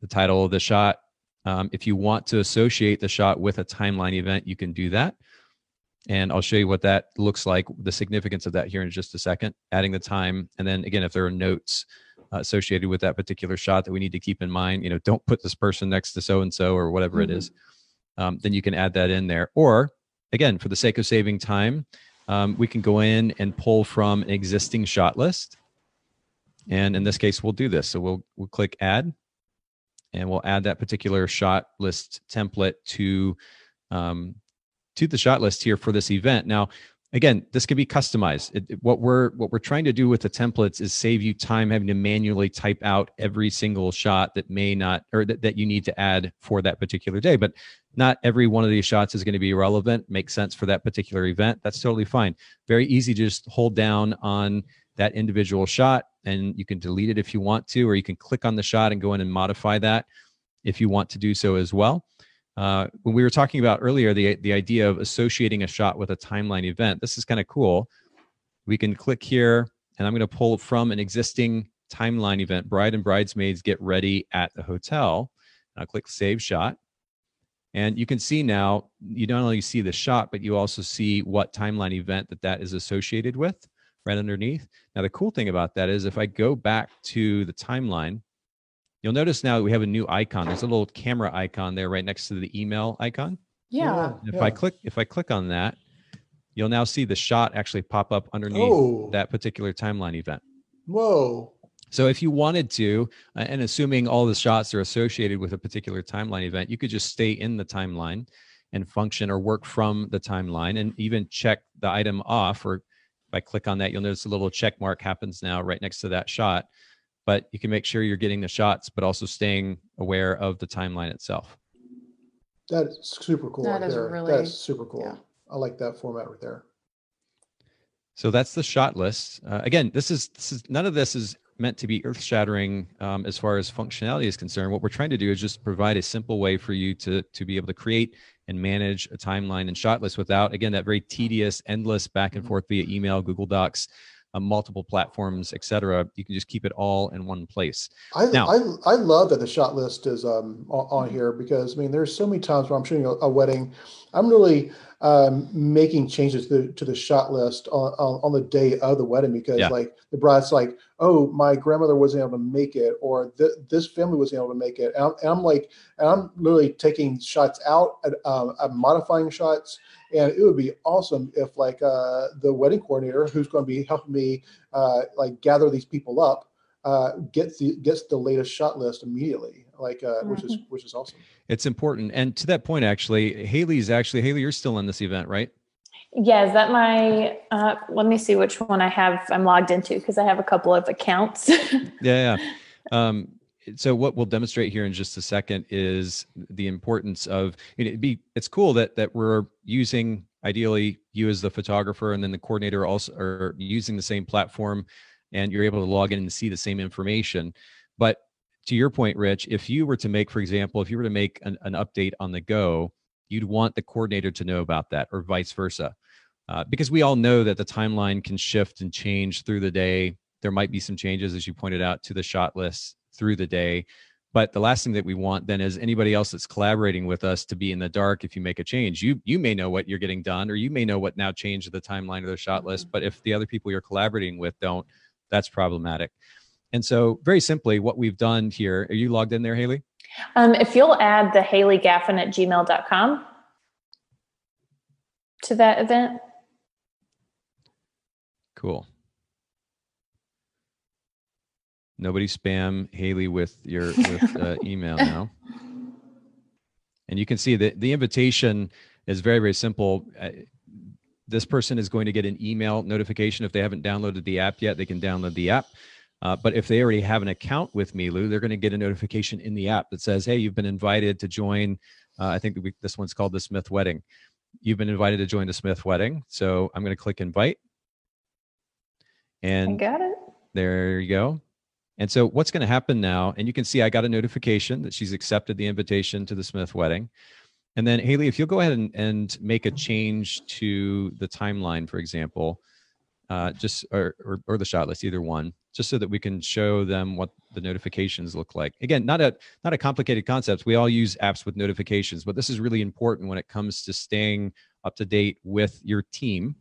The title of the shot. Um, if you want to associate the shot with a timeline event, you can do that. And I'll show you what that looks like, the significance of that here in just a second, adding the time. And then again, if there are notes uh, associated with that particular shot that we need to keep in mind, you know, don't put this person next to so and so or whatever mm-hmm. it is, um, then you can add that in there. Or again, for the sake of saving time, um, we can go in and pull from an existing shot list and in this case, we'll do this. So we'll, we'll click add and we'll add that particular shot list template to, um, to the shot list here for this event. Now, again, this can be customized. It, what we're what we're trying to do with the templates is save you time having to manually type out every single shot that may not or that, that you need to add for that particular day. But not every one of these shots is going to be relevant, make sense for that particular event. That's totally fine. Very easy to just hold down on that individual shot and you can delete it if you want to, or you can click on the shot and go in and modify that if you want to do so as well. Uh, when we were talking about earlier, the, the idea of associating a shot with a timeline event, this is kind of cool. We can click here and I'm going to pull from an existing timeline event, bride and bridesmaids get ready at the hotel. I'll click save shot. And you can see now, you not only see the shot, but you also see what timeline event that that is associated with right underneath. Now, the cool thing about that is if I go back to the timeline, you'll notice now that we have a new icon. There's a little camera icon there right next to the email icon. Yeah. if yeah. I click, if I click on that, you'll now see the shot actually pop up underneath oh. that particular timeline event. Whoa. So if you wanted to, uh, and assuming all the shots are associated with a particular timeline event, you could just stay in the timeline and function or work from the timeline and even check the item off or if I click on that, you'll notice a little check mark happens now right next to that shot. But you can make sure you're getting the shots, but also staying aware of the timeline itself. That's super cool. That right is there. really that's super cool. Yeah. I like that format right there. So that's the shot list. Uh, again, this is this is none of this is meant to be earth shattering um, as far as functionality is concerned. What we're trying to do is just provide a simple way for you to to be able to create and manage a timeline and shot list without again that very tedious endless back and mm-hmm. forth via email google docs uh, multiple platforms etc you can just keep it all in one place I, now, I, I love that the shot list is um, on here because i mean there's so many times where i'm shooting a, a wedding i'm really um, making changes to, to, the shot list on, on, on, the day of the wedding because yeah. like the bride's like, oh, my grandmother wasn't able to make it, or th- this family wasn't able to make it. And I'm, and I'm like, and I'm literally taking shots out, um, I'm modifying shots. And it would be awesome if like uh, the wedding coordinator who's going to be helping me uh, like gather these people up uh, gets the gets the latest shot list immediately, like uh, mm-hmm. which is mm-hmm. which is awesome. It's important, and to that point, actually, Haley's actually Haley, you're still in this event, right? Yeah, is that my? Uh, let me see which one I have. I'm logged into because I have a couple of accounts. yeah, yeah. Um, so what we'll demonstrate here in just a second is the importance of it'd be it's cool that that we're using ideally you as the photographer and then the coordinator also are using the same platform and you're able to log in and see the same information. But to your point, Rich, if you were to make, for example, if you were to make an, an update on the go, you'd want the coordinator to know about that or vice versa. Uh, because we all know that the timeline can shift and change through the day. There might be some changes, as you pointed out, to the shot list through the day. But the last thing that we want then is anybody else that's collaborating with us to be in the dark if you make a change. You you may know what you're getting done, or you may know what now changed the timeline of the shot list. Mm-hmm. But if the other people you're collaborating with don't, that's problematic. And so, very simply, what we've done here, are you logged in there, Haley? Um, if you'll add the Haley Gaffin at gmail.com to that event. Cool. Nobody spam Haley with your with uh, email now. And you can see that the invitation is very very simple. Uh, this person is going to get an email notification if they haven't downloaded the app yet. They can download the app. Uh, but if they already have an account with Miilu, they're going to get a notification in the app that says, "Hey, you've been invited to join." Uh, I think we, this one's called the Smith Wedding. You've been invited to join the Smith Wedding. So I'm going to click invite. And I got it. There you go. And so what's going to happen now, and you can see I got a notification that she's accepted the invitation to the Smith wedding. And then Haley, if you'll go ahead and, and make a change to the timeline, for example, uh, just or, or, or the shot list, either one, just so that we can show them what the notifications look like. Again, not a not a complicated concept. We all use apps with notifications, but this is really important when it comes to staying up to date with your team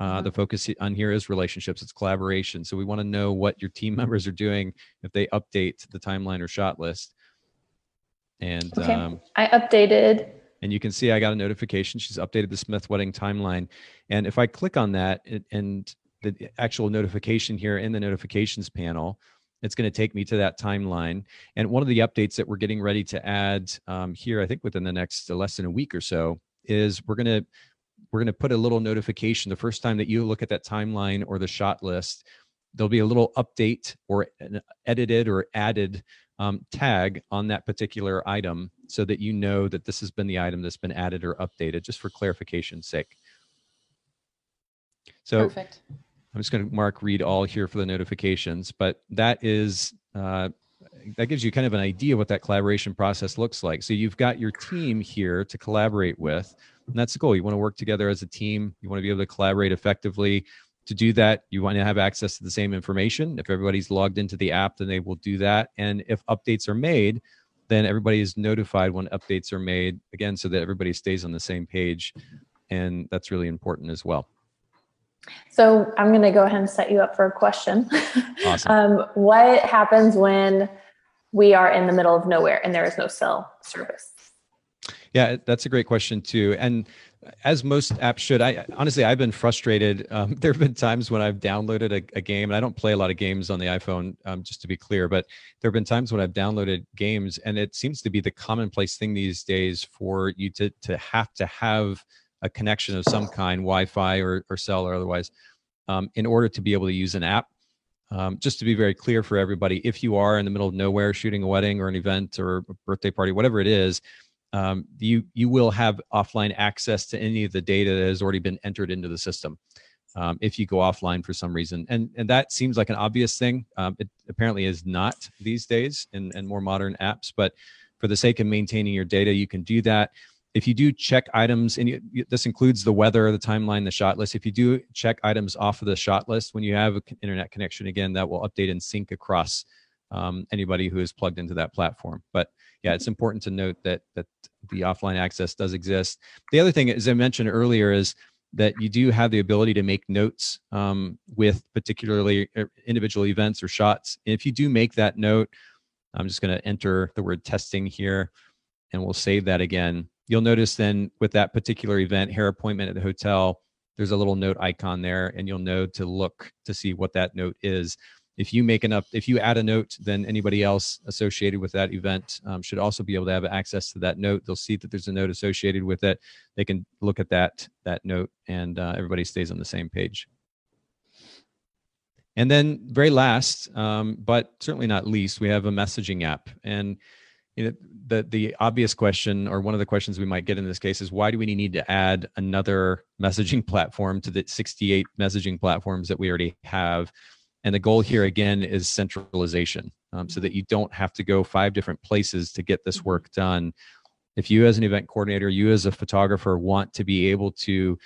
uh, mm-hmm. the focus on here is relationships, it's collaboration. So we want to know what your team members are doing if they update the timeline or shot list. And okay. um, I updated. And you can see I got a notification. She's updated the Smith wedding timeline. And if I click on that it, and the actual notification here in the notifications panel, it's going to take me to that timeline. And one of the updates that we're getting ready to add um, here, I think within the next uh, less than a week or so, is we're going to we're going to put a little notification the first time that you look at that timeline or the shot list there'll be a little update or an edited or added um, tag on that particular item so that you know that this has been the item that's been added or updated just for clarification's sake. So Perfect. i'm just going to mark read all here for the notifications but that is uh, that gives you kind of an idea what that collaboration process looks like. So you've got your team here to collaborate with and that's the goal. You want to work together as a team. You want to be able to collaborate effectively. To do that, you want to have access to the same information. If everybody's logged into the app, then they will do that. And if updates are made, then everybody is notified when updates are made, again, so that everybody stays on the same page. And that's really important as well. So I'm going to go ahead and set you up for a question. Awesome. um, what happens when we are in the middle of nowhere and there is no cell service? Yeah, that's a great question too. And as most apps should, I honestly I've been frustrated. Um, there have been times when I've downloaded a, a, game, and I don't play a lot of games on the iPhone, um, just to be clear. But there have been times when I've downloaded games, and it seems to be the commonplace thing these days for you to to have to have a connection of some kind, Wi-Fi or, or cell or otherwise, um, in order to be able to use an app. Um, just to be very clear for everybody, if you are in the middle of nowhere shooting a wedding or an event or a birthday party, whatever it is, um, you you will have offline access to any of the data that has already been entered into the system um, if you go offline for some reason. And and that seems like an obvious thing. Um, it apparently is not these days in, in more modern apps but for the sake of maintaining your data you can do that. If you do check items and you, this includes the weather the timeline the shot list. If you do check items off of the shot list when you have an internet connection again that will update and sync across um, anybody who is plugged into that platform. But yeah, it's important to note that that the offline access does exist. The other thing, as I mentioned earlier, is that you do have the ability to make notes um, with particularly uh, individual events or shots. And if you do make that note, I'm just going to enter the word testing here, and we'll save that again. You'll notice then with that particular event, hair appointment at the hotel, there's a little note icon there, and you'll know to look to see what that note is if you make enough if you add a note then anybody else associated with that event um, should also be able to have access to that note. They'll see that there's a note associated with it. They can look at that that note and uh, everybody stays on the same page. And then very last um, but certainly not least we have a messaging app. And you know, the the obvious question or one of the questions we might get in this case is why do we need to add another messaging platform to the 68 messaging platforms that we already have and the goal here again is centralization um, so that you don't have to go five different places to get this mm-hmm. work done. If you, as an event coordinator, you as a photographer, want to be able to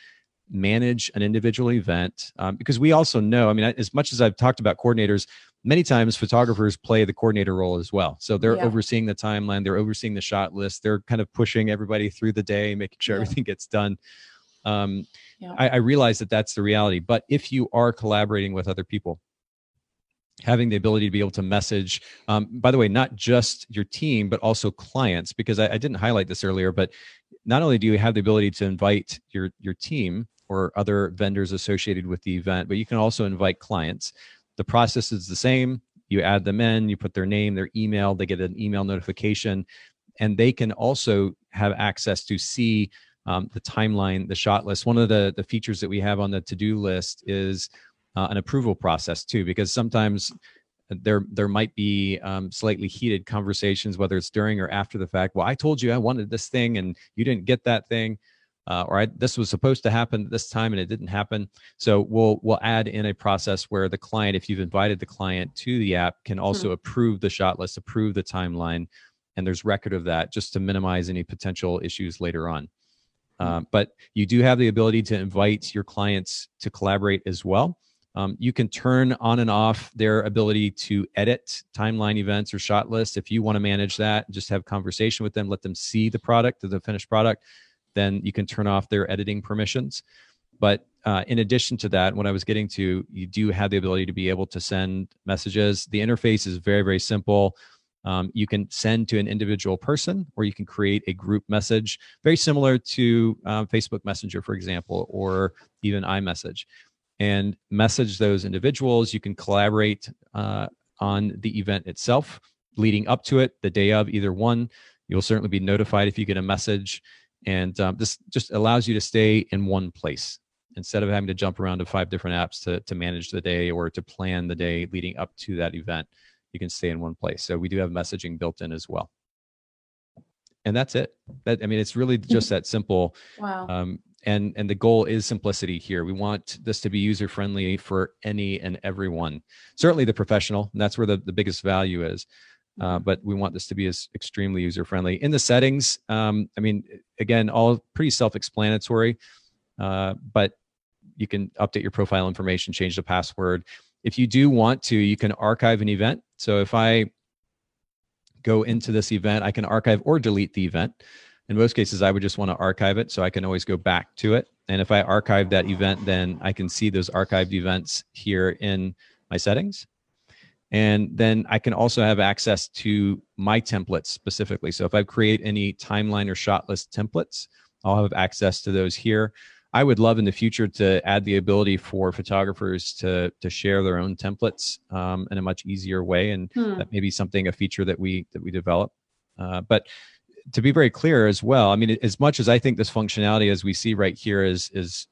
manage an individual event, um, because we also know, I mean, as much as I've talked about coordinators, many times photographers play the coordinator role as well. So they're yeah. overseeing the timeline, they're overseeing the shot list, they're kind of pushing everybody through the day, making sure yeah. everything gets done. Um, yeah. I, I realize that that's the reality. But if you are collaborating with other people, having the ability to be able to message um, by the way not just your team but also clients because I, I, didn't highlight this earlier but not only do you have the ability to invite your your team or other vendors associated with the event but you can also invite clients. The process is the same. You add them in you put their name their email they get an email notification and they can also have access to see um, the timeline the shot list. One of the the features that we have on the to-do list is uh, an approval process too, because sometimes there there might be um, slightly heated conversations, whether it's during or after the fact. Well, I told you I wanted this thing, and you didn't get that thing, uh, or I, this was supposed to happen this time and it didn't happen. So we'll we'll add in a process where the client, if you've invited the client to the app, can also hmm approve the shot list, approve the timeline, and there's record of that just to minimize any potential issues later on. Uh, but you do have the ability to invite your clients to collaborate as well. Um, you can turn on and off their ability to edit timeline events or shot lists. If you want to manage that, just have conversation with them, let them see the product, the finished product, then you can turn off their editing permissions. But uh, in addition to that, what I was getting to, you do have the ability to be able to send messages. The interface is very, very simple. Um, you can send to an individual person or you can create a group message, very similar to uh, Facebook Messenger, for example, or even iMessage and message those individuals. You can collaborate uh, on the event itself leading up to it, the day of either one. You'll certainly be notified if you get a message. And um, this just allows you to stay in one place instead of having to jump around to five different apps to, to manage the day or to plan the day leading up to that event. You can stay in one place. So we do have messaging built in as well. And that's it. That I mean, it's really just that simple. Wow. Um, and and the goal is simplicity here. We want this to be user friendly for any and everyone certainly the professional that's where the, the biggest value is. Uh, but we want this to be as extremely user friendly in the settings um, i mean again all pretty self-explanatory uh, but you can update your profile information change the password. If you do want to you can archive an event. So if i go into this event i can archive or delete the event in most cases i would just want to archive it so i can always go back to it. And if i archive that event then i can see those archived events here in my settings. And then i can also have access to my templates specifically. So if i create any timeline or shot list templates i'll have access to those here. I would love in the future to add the ability for photographers to to share their own templates um, in a much easier way and hmm. that may be something a feature that we that we develop. Uh, but to be very clear as well, I mean, as much as I think this functionality, as we see right here, is is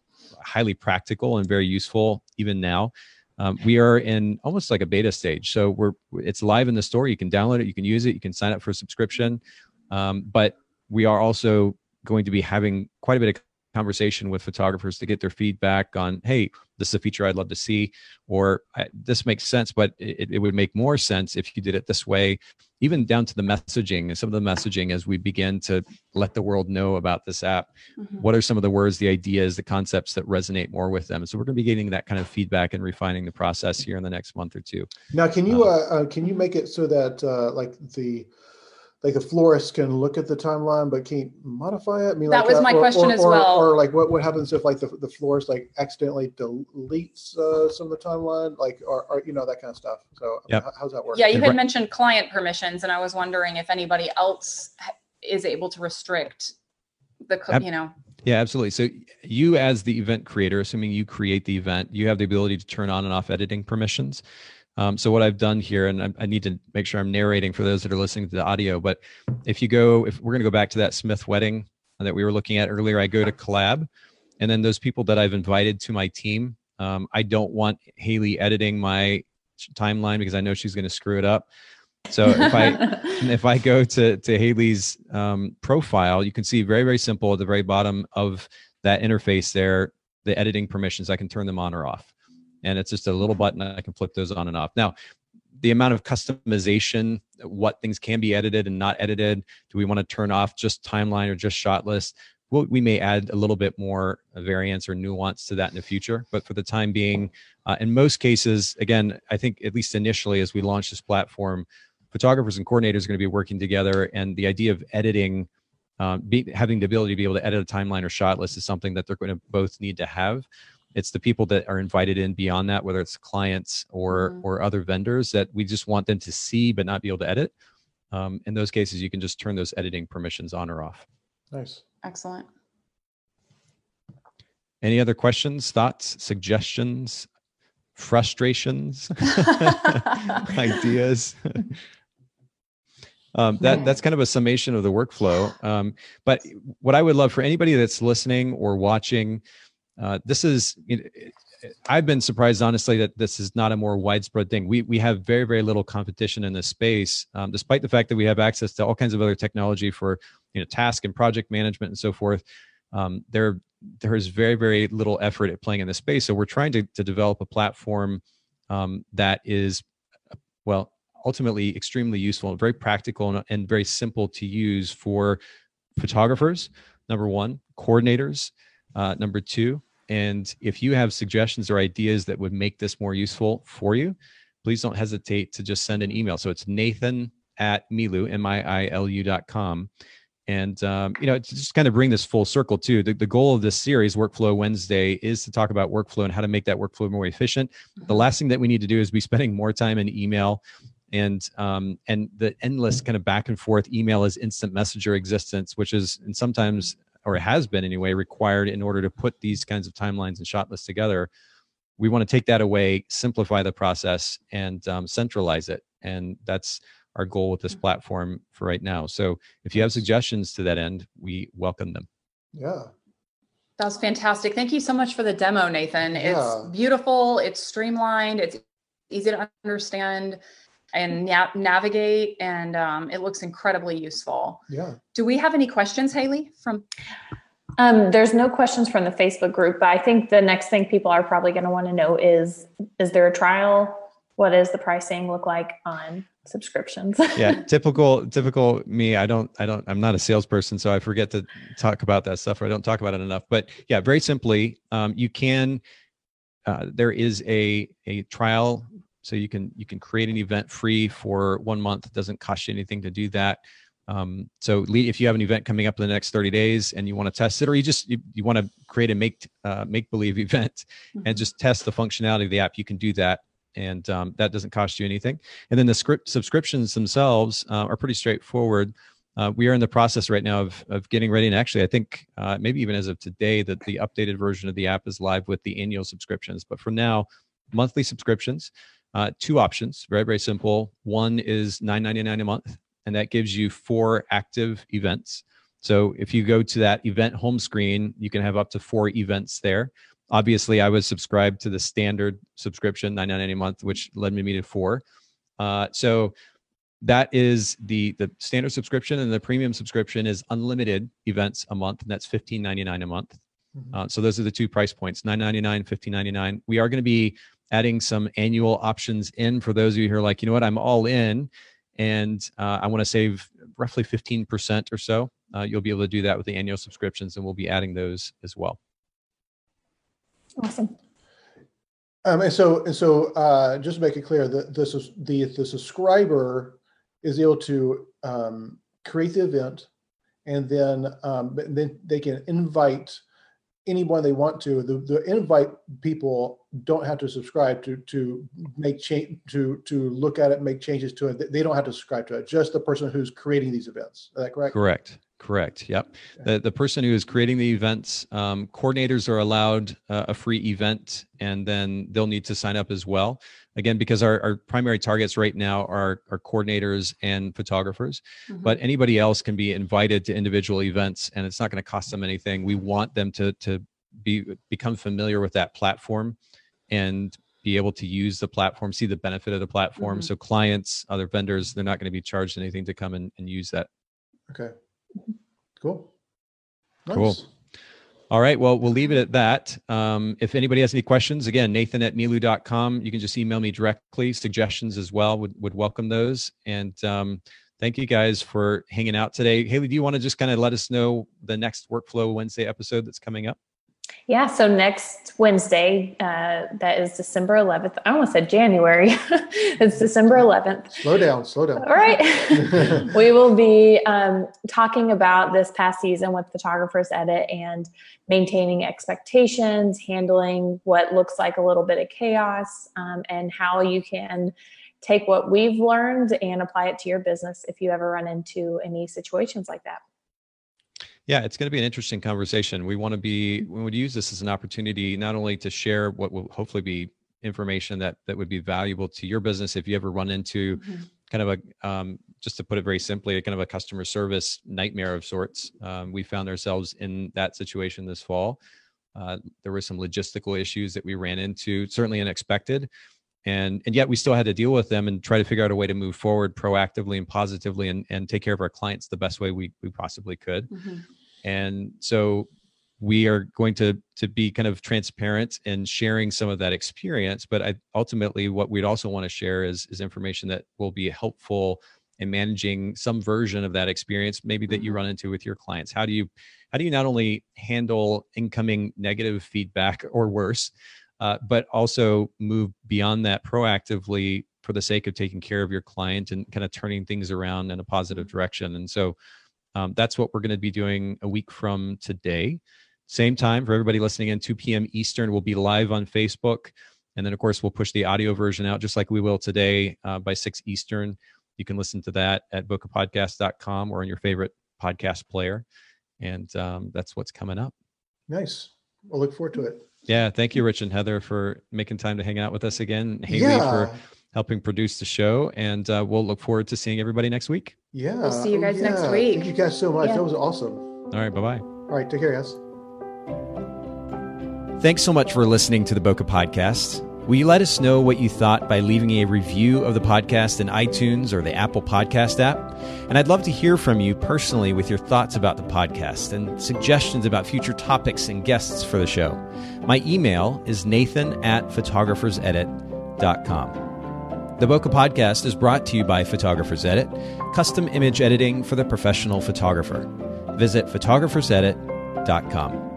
highly practical and very useful even now. Um, we are in almost like a beta stage, so we're it's live in the store. You can download it, you can use it, you can sign up for a subscription, um, but we are also going to be having quite a bit of conversation with photographers to get their feedback on hey this is a feature i'd love to see or this makes sense but it, it would make more sense if you did it this way. Even down to the messaging and some of the messaging as we begin to let the world know about this app. Mm-hmm. what are some of the words the ideas the concepts that resonate more with them? So we're going to be getting that kind of feedback and refining the process here in the next month or two. Now can you um, uh, uh, can you make it so that uh, like the like the florist can look at the timeline but can't modify it. I mean, that like, was my or, question or, as well. Or, or, like, what what happens if like the, the florist like accidentally deletes uh, some of the timeline, like or, or you know that kind of stuff. So yep. how, how's that work? Yeah, you had mentioned client permissions, and I was wondering if anybody else is able to restrict the you know. Yeah, absolutely. So you as the event creator, assuming you create the event, you have the ability to turn on and off editing permissions. Um, so what I've done here, and I, I, need to make sure I'm narrating for those that are listening to the audio, but if you go, if we're going to go back to that Smith wedding that we were looking at earlier, I go to collab, and then those people that I've invited to my team, um, I don't want Haley editing my timeline because I know she's going to screw it up. So if I if I go to to Haley's um, profile, you can see very very simple at the very bottom of that interface there, the editing permissions. I can turn them on or off and it's just a little button I can flip those on and off. Now, the amount of customization, what things can be edited and not edited. Do we want to turn off just timeline or just shot list? Well, we may add a little bit more variance or nuance to that in the future. But for the time being, uh, in most cases, again, I think at least initially as we launch this platform, photographers and coordinators are going to be working together. And the idea of editing, um, be, having the ability to be able to edit a timeline or shot list is something that they're going to both need to have it's the people that are invited in beyond that whether it's clients or mm-hmm. or other vendors that we just want them to see but not be able to edit. Um, in those cases you can just turn those editing permissions on or off. Nice. Excellent. Any other questions thoughts suggestions frustrations ideas? Um, that that's kind of a summation of the workflow. Um, but what i would love for anybody that's listening or watching uh, this is I've been surprised, honestly, that this is not a more widespread thing. We we have very very little competition in this space, um, despite the fact that we have access to all kinds of other technology for you know task and project management and so forth. Um, there there is very very little effort at playing in this space. So we're trying to to develop a platform um, that is well ultimately extremely useful and very practical and, and very simple to use for photographers. Number one, coordinators uh, number two. And if you have suggestions or ideas that would make this more useful for you, please don't hesitate to just send an email. So it's Nathan at Miilu, M-I-I-L-U dot com. And, um, you know, to just kind of bring this full circle too, the, the goal of this series, Workflow Wednesday, is to talk about workflow and how to make that workflow more efficient. The mm-hmm. last thing that we need to do is be spending more time in email and um, and the endless kind of back and forth email is instant messenger existence, which is and sometimes or has been anyway, required in order to put these kinds of timelines and shot lists together. We want to take that away, simplify the process, and um, centralize it. And that's our goal with this mm-hmm. platform for right now. So if you have suggestions to that end, we welcome them. Yeah. That was fantastic. Thank you so much for the demo, Nathan. Yeah. It's beautiful, it's streamlined, it's easy to understand and na- navigate and um, it looks incredibly useful. Yeah. Do we have any questions haley from? Um, there's no questions from the facebook group but i think the next thing people are probably going to want to know is is there a trial? What does the pricing look like on subscriptions? Yeah typical typical me i don't i don't i'm not a salesperson so i forget to talk about that stuff or i don't talk about it enough but yeah very simply um, you can uh, there is a a trial so you can you can create an event free for one month. It doesn't cost you anything to do that. Um, so if you have an event coming up in the next 30 days and you want to test it, or you just you, you want to create a make uh, make believe event mm-hmm. and just test the functionality of the app, you can do that, and um, that doesn't cost you anything. And then the script subscriptions themselves uh, are pretty straightforward. Uh, we are in the process right now of, of getting ready, and actually, I think uh, maybe even as of today, that the updated version of the app is live with the annual subscriptions. But for now, monthly subscriptions. Uh, two options, very, very simple. One is $9.99 a month, and that gives you four active events. So if you go to that event home screen, you can have up to four events there. Obviously, I was subscribed to the standard subscription, $9.99 a month, which led me to four. Uh, so that is the the standard subscription, and the premium subscription is unlimited events a month, and that's $15.99 a month. Mm-hmm. Uh, so those are the two price points: $9.99, $15.99. We are going to be adding some annual options in for those of you who are like, you know what, I'm all in and uh, I want to save roughly 15% or so. Uh, you'll be able to do that with the annual subscriptions, and we'll be adding those as well. Awesome. Um, and so, and so, uh, just to make it clear, the the the, the subscriber is able to um, create the event, and then um, then they can invite anyone they want to. The, the invite people don't have to subscribe to to make change to to look at it, make changes to it. They don't have to subscribe to it. Just the person who's creating these events. Is that correct? Correct. Correct. Yep. The, the person who is creating the events, um, coordinators are allowed uh, a free event and then they'll need to sign up as well. Again, because our, our primary targets right now are, are coordinators and photographers, mm-hmm. but anybody else can be invited to individual events and it's not going to cost them anything. We want them to, to be, become familiar with that platform and be able to use the platform, see the benefit of the platform. Mm-hmm. So clients, other vendors, they're not going to be charged anything to come and, and use that. Okay. Cool. Nice. Cool. All right. Well, we'll leave it at that. Um, if anybody has any questions, again, Nathan at Miilu.com. You can just email me directly. Suggestions as well would, would welcome those. And um, thank you guys for hanging out today. Haley, do you want to just kind of let us know the next Workflow Wednesday episode that's coming up? Yeah, so next Wednesday, uh, that is December 11th. I almost said January. it's December 11th. Slow down, slow down. All right. we will be um, talking about this past season with Photographers Edit and maintaining expectations, handling what looks like a little bit of chaos, um, and how you can take what we've learned and apply it to your business if you ever run into any situations like that. Yeah, it's going to be an interesting conversation. We want to be we would use this as an opportunity not only to share what will hopefully be information that that would be valuable to your business if you ever run into mm-hmm. kind of a um, just to put it very simply, a kind of a customer service nightmare of sorts. Um, we found ourselves in that situation this fall. Uh, there were some logistical issues that we ran into, certainly unexpected, and and yet we still had to deal with them and try to figure out a way to move forward proactively and positively and, and take care of our clients the best way we, we possibly could mm-hmm. and so we are going to to be kind of transparent and sharing some of that experience but I, ultimately what we'd also want to share is is information that will be helpful in managing some version of that experience maybe that you mm-hmm. run into with your clients how do you how do you not only handle incoming negative feedback or worse uh, but also move beyond that proactively for the sake of taking care of your client and kind of turning things around in a positive direction. And so um, that's what we're going to be doing a week from today. Same time for everybody listening in, 2 p.m. Eastern. We'll be live on Facebook. And then, of course, we'll push the audio version out just like we will today uh, by 6 Eastern. You can listen to that at bokehpodcast.com or on your favorite podcast player. And um, that's what's coming up. Nice. We'll look forward to it. Yeah, thank you, Rich and Heather, for making time to hang out with us again. Haley yeah. for helping produce the show, and uh, we'll look forward to seeing everybody next week. Yeah, we'll see you guys yeah. next week. Thank you guys so much. Yeah. That was awesome. All right, bye bye. All right, take care, guys. Thanks so much for listening to the Bokeh Podcast. Will you let us know what you thought by leaving a review of the podcast in iTunes or the Apple Podcast app? And I'd love to hear from you personally with your thoughts about the podcast and suggestions about future topics and guests for the show. My email is nathan at photographersedit.com. The Bokeh Podcast is brought to you by Photographers Edit, custom image editing for the professional photographer. Visit photographersedit.com.